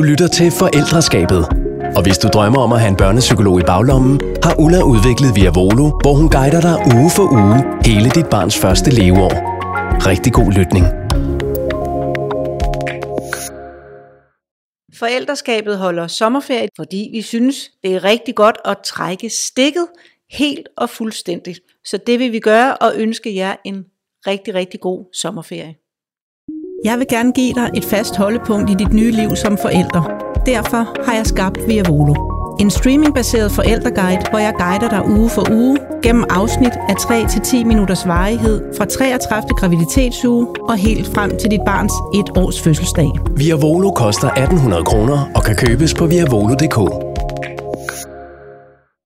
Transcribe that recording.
Du lytter til Forældreskabet. Og hvis du drømmer om at have en børnepsykolog i baglommen, har Ulla udviklet Via Volo, hvor hun guider dig uge for uge hele dit barns første leveår. Rigtig god lytning. Forældreskabet holder sommerferie, fordi vi synes, det er rigtig godt at trække stikket helt og fuldstændigt. Så det vil vi gøre og ønske jer en rigtig, rigtig god sommerferie. Jeg vil gerne give dig et fast holdepunkt i dit nye liv som forælder. Derfor har jeg skabt Via Volo. En streamingbaseret forældreguide, hvor jeg guider dig uge for uge gennem afsnit af 3-10 minutters varighed fra 33. graviditetsuge og helt frem til dit barns et års fødselsdag. Via Volo koster 1800 kroner og kan købes på viavolo.dk.